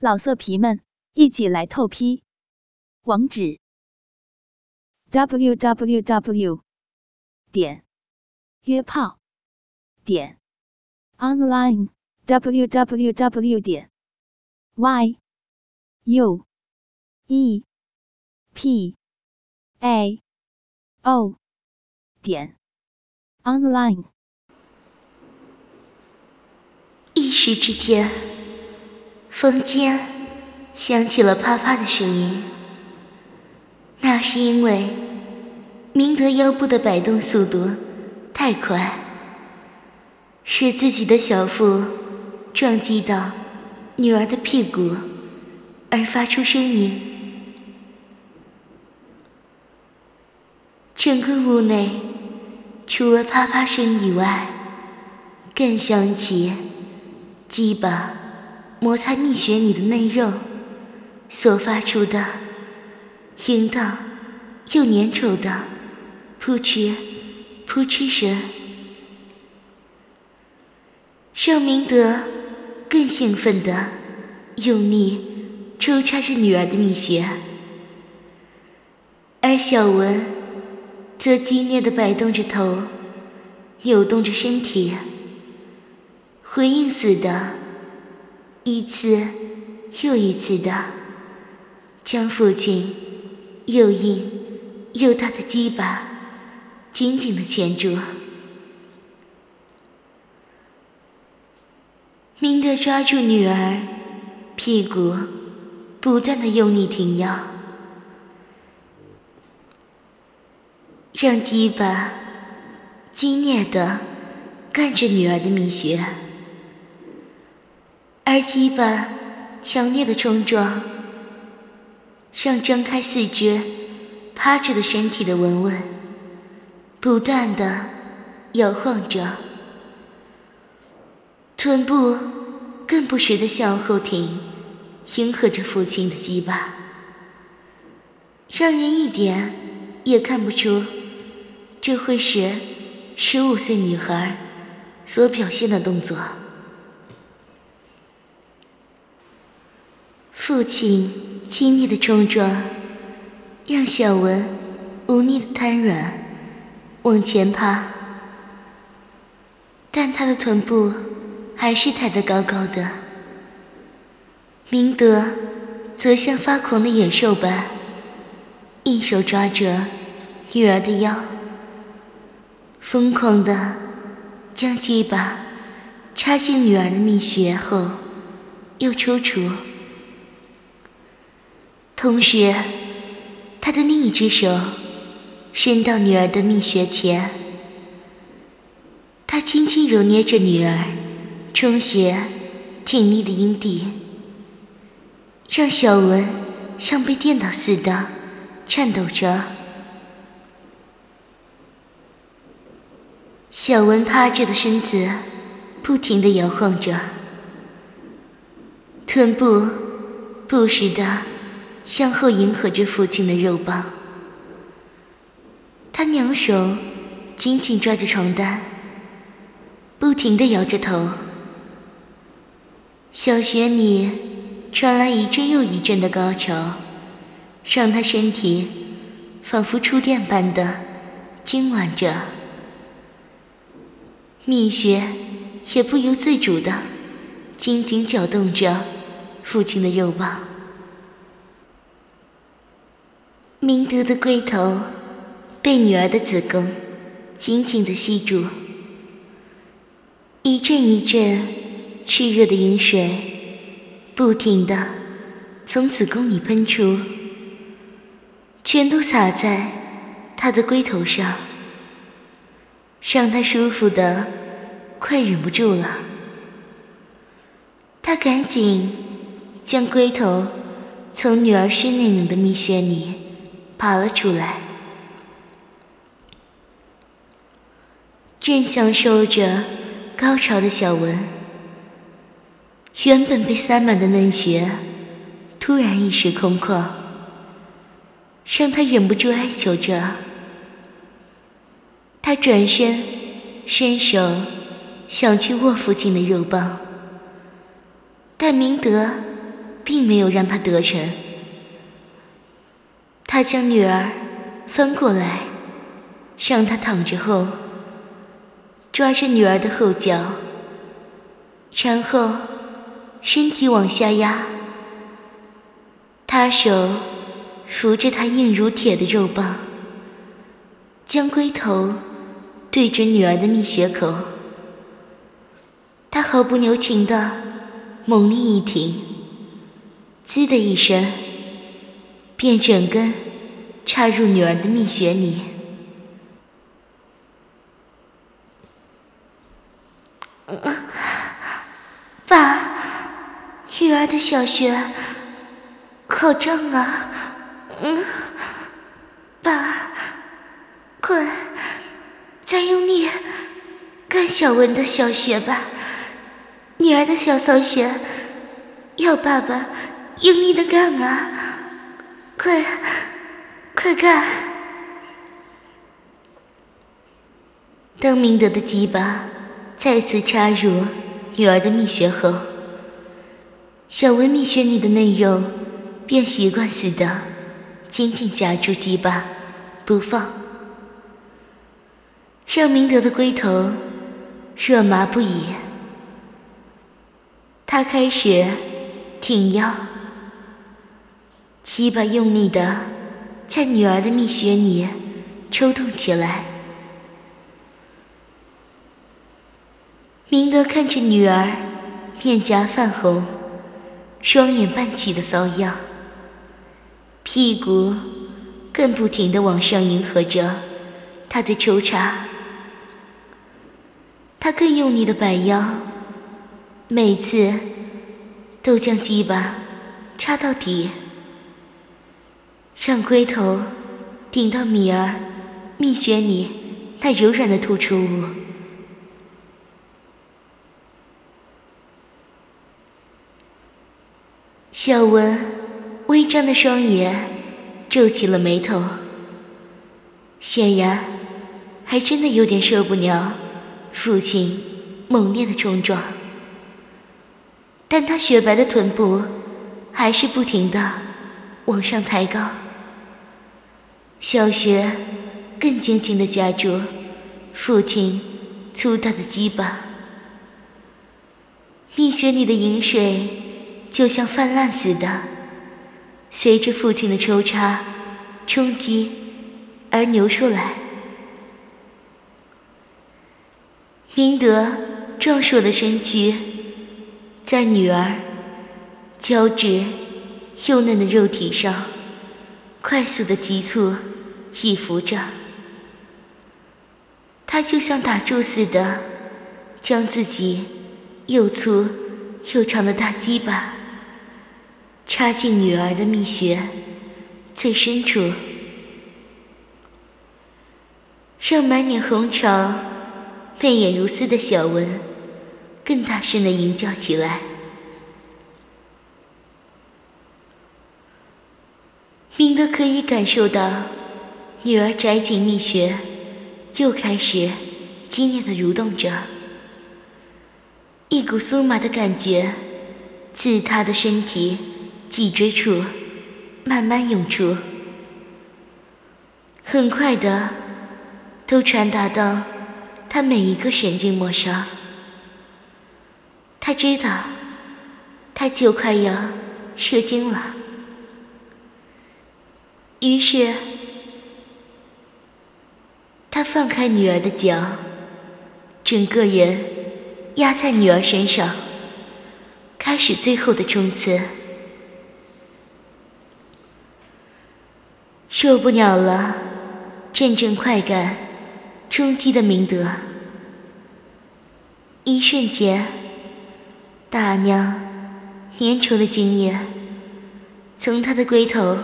老色皮们，一起来透批！网址：w w w 点约炮点 online w w w 点 y u e p a o 点 online。一时之间，房间响起了啪啪的声音。那是因为明德腰部的摆动速度太快，使自己的小腹撞击到女儿的屁股，而发出声音。整个屋内除了啪啪声以外，更响起。鸡巴摩擦蜜穴里的嫩肉所发出的淫荡又粘稠的扑哧扑哧声，邵明德更兴奋的用力抽插着女儿的蜜穴，而小文则激烈的摆动着头，扭动着身体。回应似的，一次又一次的将父亲又硬又大的鸡巴紧紧的钳住。明德抓住女儿屁股，不断的用力挺腰，让鸡巴激烈的干着女儿的蜜穴。而鸡巴强烈的冲撞，让张开四肢、趴着的身体的文文不断的摇晃着，臀部更不时的向后挺，迎合着父亲的鸡巴，让人一点也看不出这会是十五岁女孩所表现的动作。父亲亲昵的冲撞，让小文无力的瘫软，往前趴，但他的臀部还是抬得高高的。明德则像发狂的野兽般，一手抓着女儿的腰，疯狂的将鸡巴插进女儿的蜜穴后，又抽出。同时，他的另一只手伸到女儿的蜜穴前，他轻轻揉捏着女儿充血、挺立的阴蒂，让小文像被电到似的颤抖着。小文趴着的身子不停地摇晃着，臀部不时的。向后迎合着父亲的肉棒，他两手紧紧抓着床单，不停地摇着头。小穴里传来一阵又一阵的高潮，让他身体仿佛触电般的痉挛着，蜜穴也不由自主的紧紧搅动着父亲的肉棒。明德的龟头被女儿的子宫紧紧的吸住，一阵一阵炽热的饮水不停的从子宫里喷出，全都洒在他的龟头上，让他舒服的快忍不住了。他赶紧将龟头从女儿湿淋淋的蜜穴里。爬了出来，正享受着高潮的小文，原本被塞满的嫩穴突然一时空旷，让他忍不住哀求着。他转身伸手想去握父亲的肉棒，但明德并没有让他得逞。他将女儿翻过来，让她躺着后，抓着女儿的后脚，然后身体往下压，他手扶着她硬如铁的肉棒，将龟头对准女儿的蜜穴口，他毫不留情的猛力一挺，滋的一声。便整根插入女儿的蜜穴里。爸，女儿的小穴好胀啊！嗯，爸，快再用力干小文的小穴吧，女儿的小骚穴要爸爸用力的干啊！快，快干！当明德的鸡巴再次插入女儿的蜜穴后，小文蜜穴里的嫩肉便习惯似的紧紧夹住鸡巴不放，让明德的龟头热麻不已。他开始挺腰。鸡巴用力的在女儿的蜜穴里抽动起来。明德看着女儿面颊泛红、双眼半起的瘙痒，屁股更不停的往上迎合着她的抽插。他更用力的摆腰，每次都将鸡巴插到底。让龟头顶到米儿蜜穴里那柔软的突出物，小文微张的双眼皱起了眉头，显然还真的有点受不了父亲猛烈的冲撞，但他雪白的臀部还是不停的往上抬高。小雪更紧紧地夹住父亲粗大的鸡巴，蜜穴里的饮水就像泛滥似的，随着父亲的抽插冲击而流出来。明德壮硕的身躯在女儿娇质幼嫩的肉体上。快速的急促起伏着，他就像打柱似的，将自己又粗又长的大鸡巴插进女儿的蜜穴最深处，让满脸红潮、媚眼如丝的小文更大声的吟叫起来。明德可以感受到，女儿宅井蜜穴又开始激烈的蠕动着，一股酥麻的感觉自她的身体脊椎处慢慢涌出，很快的都传达到她每一个神经末梢。他知道，他就快要射精了。于是，他放开女儿的脚，整个人压在女儿身上，开始最后的冲刺。受不了了，阵阵快感冲击的明德，一瞬间，大娘粘稠的精液从他的龟头。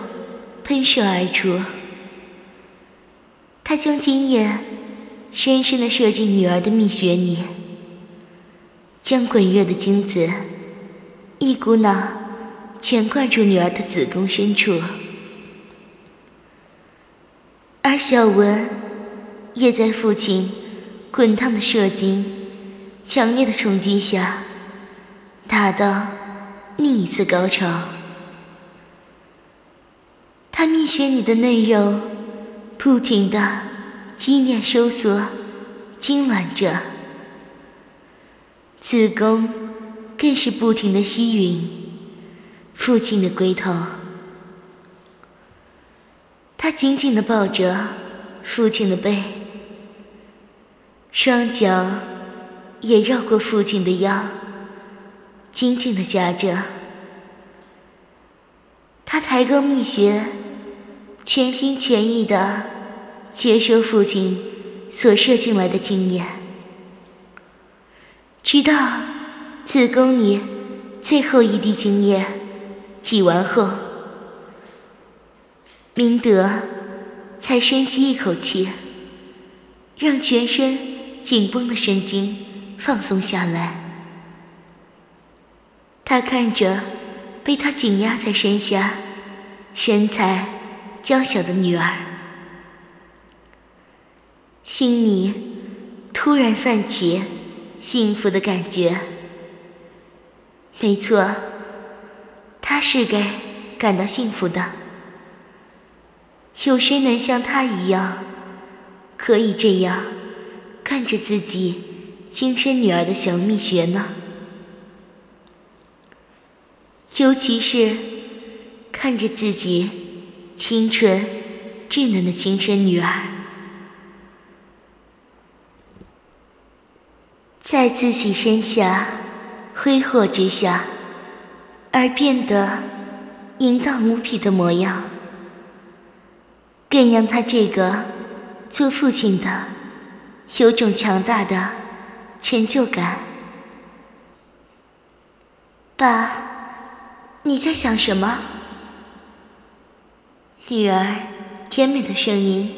喷射而出，他将精液深深的射进女儿的蜜穴里，将滚热的精子一股脑全灌入女儿的子宫深处，而小文也在父亲滚烫的射精、强烈的冲击下，达到另一次高潮。他蜜穴里的嫩肉不停的激烈收缩、痉挛着，子宫更是不停的吸吮父亲的龟头。他紧紧的抱着父亲的背，双脚也绕过父亲的腰，紧紧的夹着。他抬高蜜穴，全心全意的接收父亲所射进来的精液，直到子宫里最后一滴精液挤完后。明德才深吸一口气，让全身紧绷的神经放松下来。他看着被他紧压在身下、身材娇小的女儿，心里突然泛起幸福的感觉。没错，他是该感到幸福的。有谁能像他一样，可以这样看着自己亲生女儿的小蜜穴呢？尤其是看着自己清纯稚嫩的亲生女儿，在自己身下挥霍之下，而变得淫荡无比的模样。更让他这个做父亲的有种强大的成就感。爸，你在想什么？女儿甜美的声音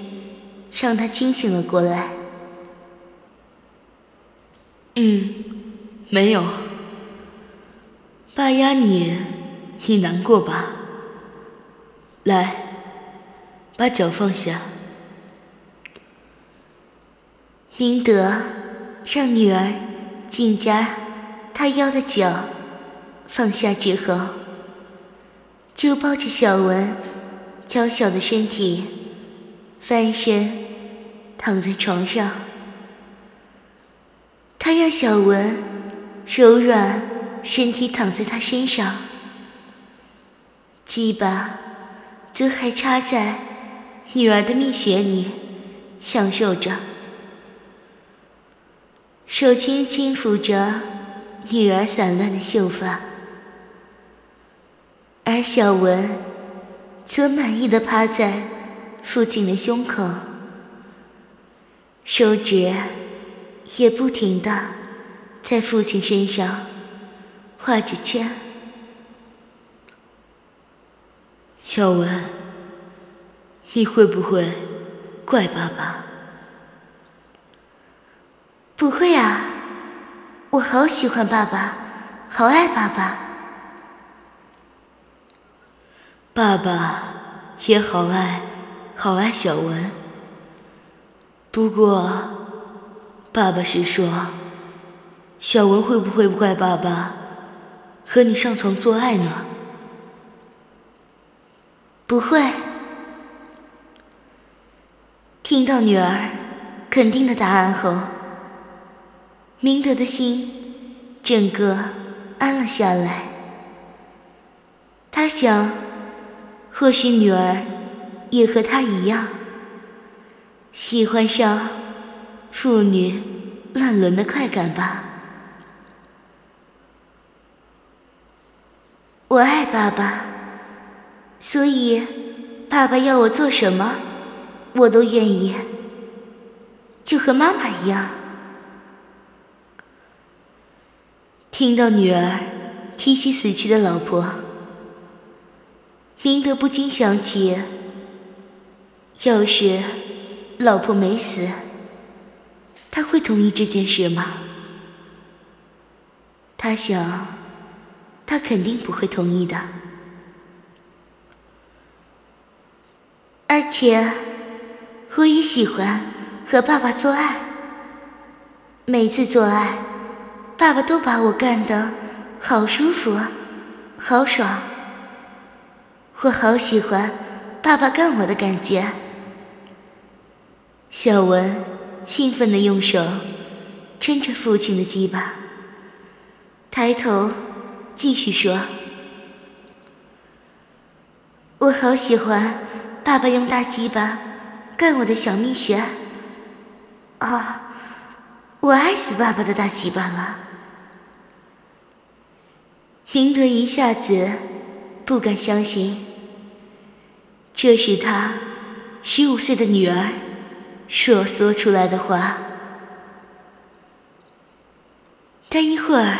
让他清醒了过来。嗯，没有。爸压你，你难过吧？来。把脚放下。明德让女儿紧夹他腰的脚放下之后，就抱着小文娇小的身体翻身躺在床上。他让小文柔软身体躺在他身上，鸡巴则还插在。女儿的蜜穴里，享受着，手轻轻抚着女儿散乱的秀发，而小文则满意的趴在父亲的胸口，手指也不停的在父亲身上画着圈，小文。你会不会怪爸爸？不会啊，我好喜欢爸爸，好爱爸爸。爸爸也好爱，好爱小文。不过，爸爸是说，小文会不会怪爸爸和你上床做爱呢？不会。听到女儿肯定的答案后，明德的心整个安了下来。他想，或许女儿也和他一样，喜欢上父女乱伦的快感吧。我爱爸爸，所以爸爸要我做什么？我都愿意，就和妈妈一样。听到女儿提起死去的老婆，明德不禁想起：要是老婆没死，他会同意这件事吗？他想，他肯定不会同意的，而且。我也喜欢和爸爸做爱。每次做爱，爸爸都把我干得好舒服，好爽。我好喜欢爸爸干我的感觉。小文兴奋地用手撑着父亲的鸡巴，抬头继续说：“我好喜欢爸爸用大鸡巴干我的小蜜穴。啊，我爱死爸爸的大鸡巴了。”明德一下子不敢相信，这是他十五岁的女儿。所说出来的话，但一会儿，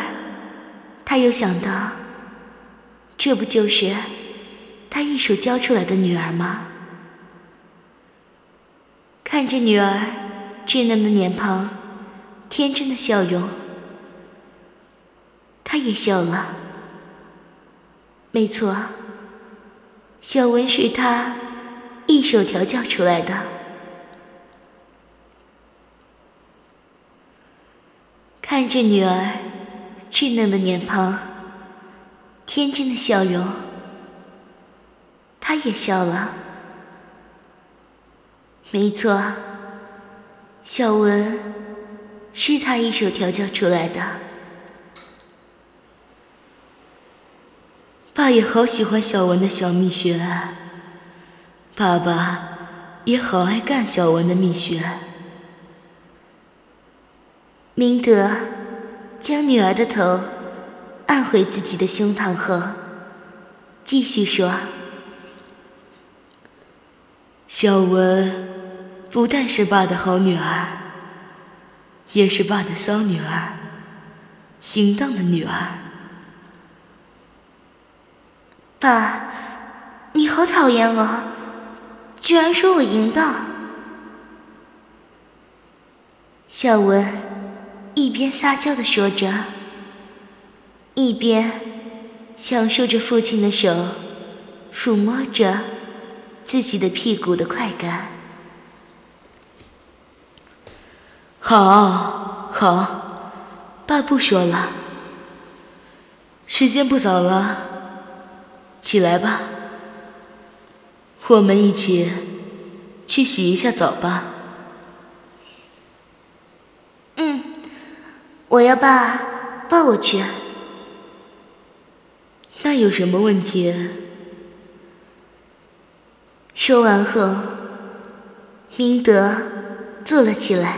他又想到，这不就是他一手教出来的女儿吗？看着女儿稚嫩的脸庞，天真的笑容，他也笑了。没错，小文是他一手调教出来的。看着女儿稚嫩的脸庞，天真的笑容，他也笑了。没错，小文是他一手调教出来的。爸也好喜欢小文的小蜜穴，爸爸也好爱干小文的蜜穴。明德将女儿的头按回自己的胸膛后，继续说：“小文不但是爸的好女儿，也是爸的骚女儿，淫荡的女儿。”爸，你好讨厌啊！居然说我淫荡。小文。一边撒娇的说着，一边享受着父亲的手抚摸着自己的屁股的快感。好，好，爸不说了，时间不早了，起来吧，我们一起去洗一下澡吧。嗯我要爸抱我去，那有什么问题？说完后，明德坐了起来，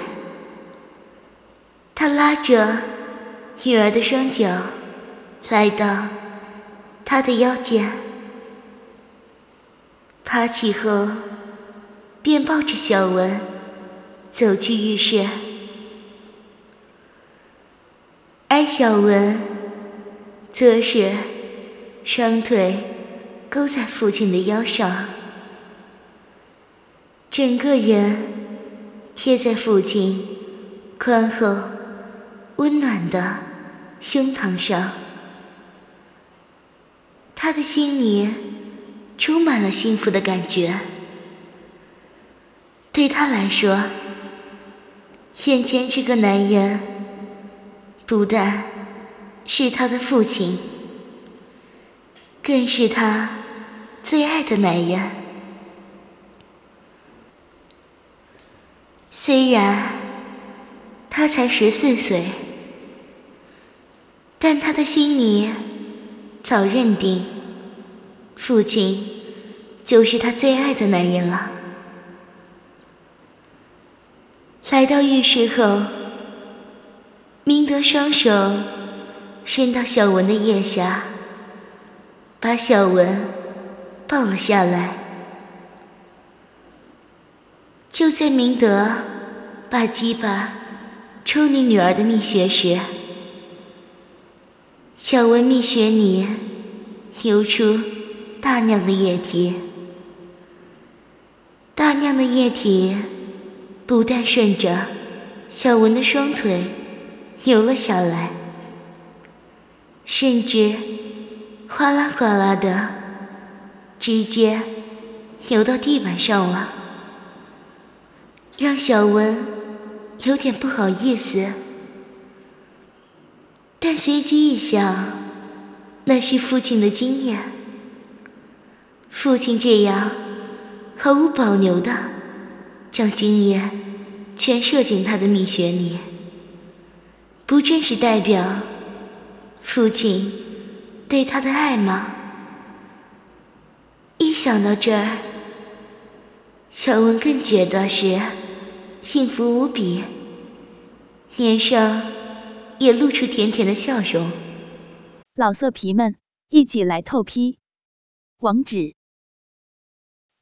他拉着女儿的双脚，来到他的腰间，爬起后，便抱着小文走去浴室。而小文则是双腿勾在父亲的腰上，整个人贴在父亲宽厚温暖的胸膛上。他的心里充满了幸福的感觉。对他来说，眼前这个男人。不但是他的父亲，更是他最爱的男人。虽然他才十四岁，但他的心里早认定，父亲就是他最爱的男人了。来到浴室后。明德双手伸到小文的腋下，把小文抱了下来。就在明德把鸡巴抽你女儿的蜜穴时，小文蜜穴里流出大量的液体，大量的液体不但顺着小文的双腿。流了下来，甚至哗啦哗啦的，直接流到地板上了，让小文有点不好意思。但随即一想，那是父亲的经验，父亲这样毫无保留的将经验全射进他的蜜穴里，不正是代表父亲对他的爱吗？一想到这儿，小文更觉得是幸福无比，脸上也露出甜甜的笑容。老色皮们，一起来透批！网址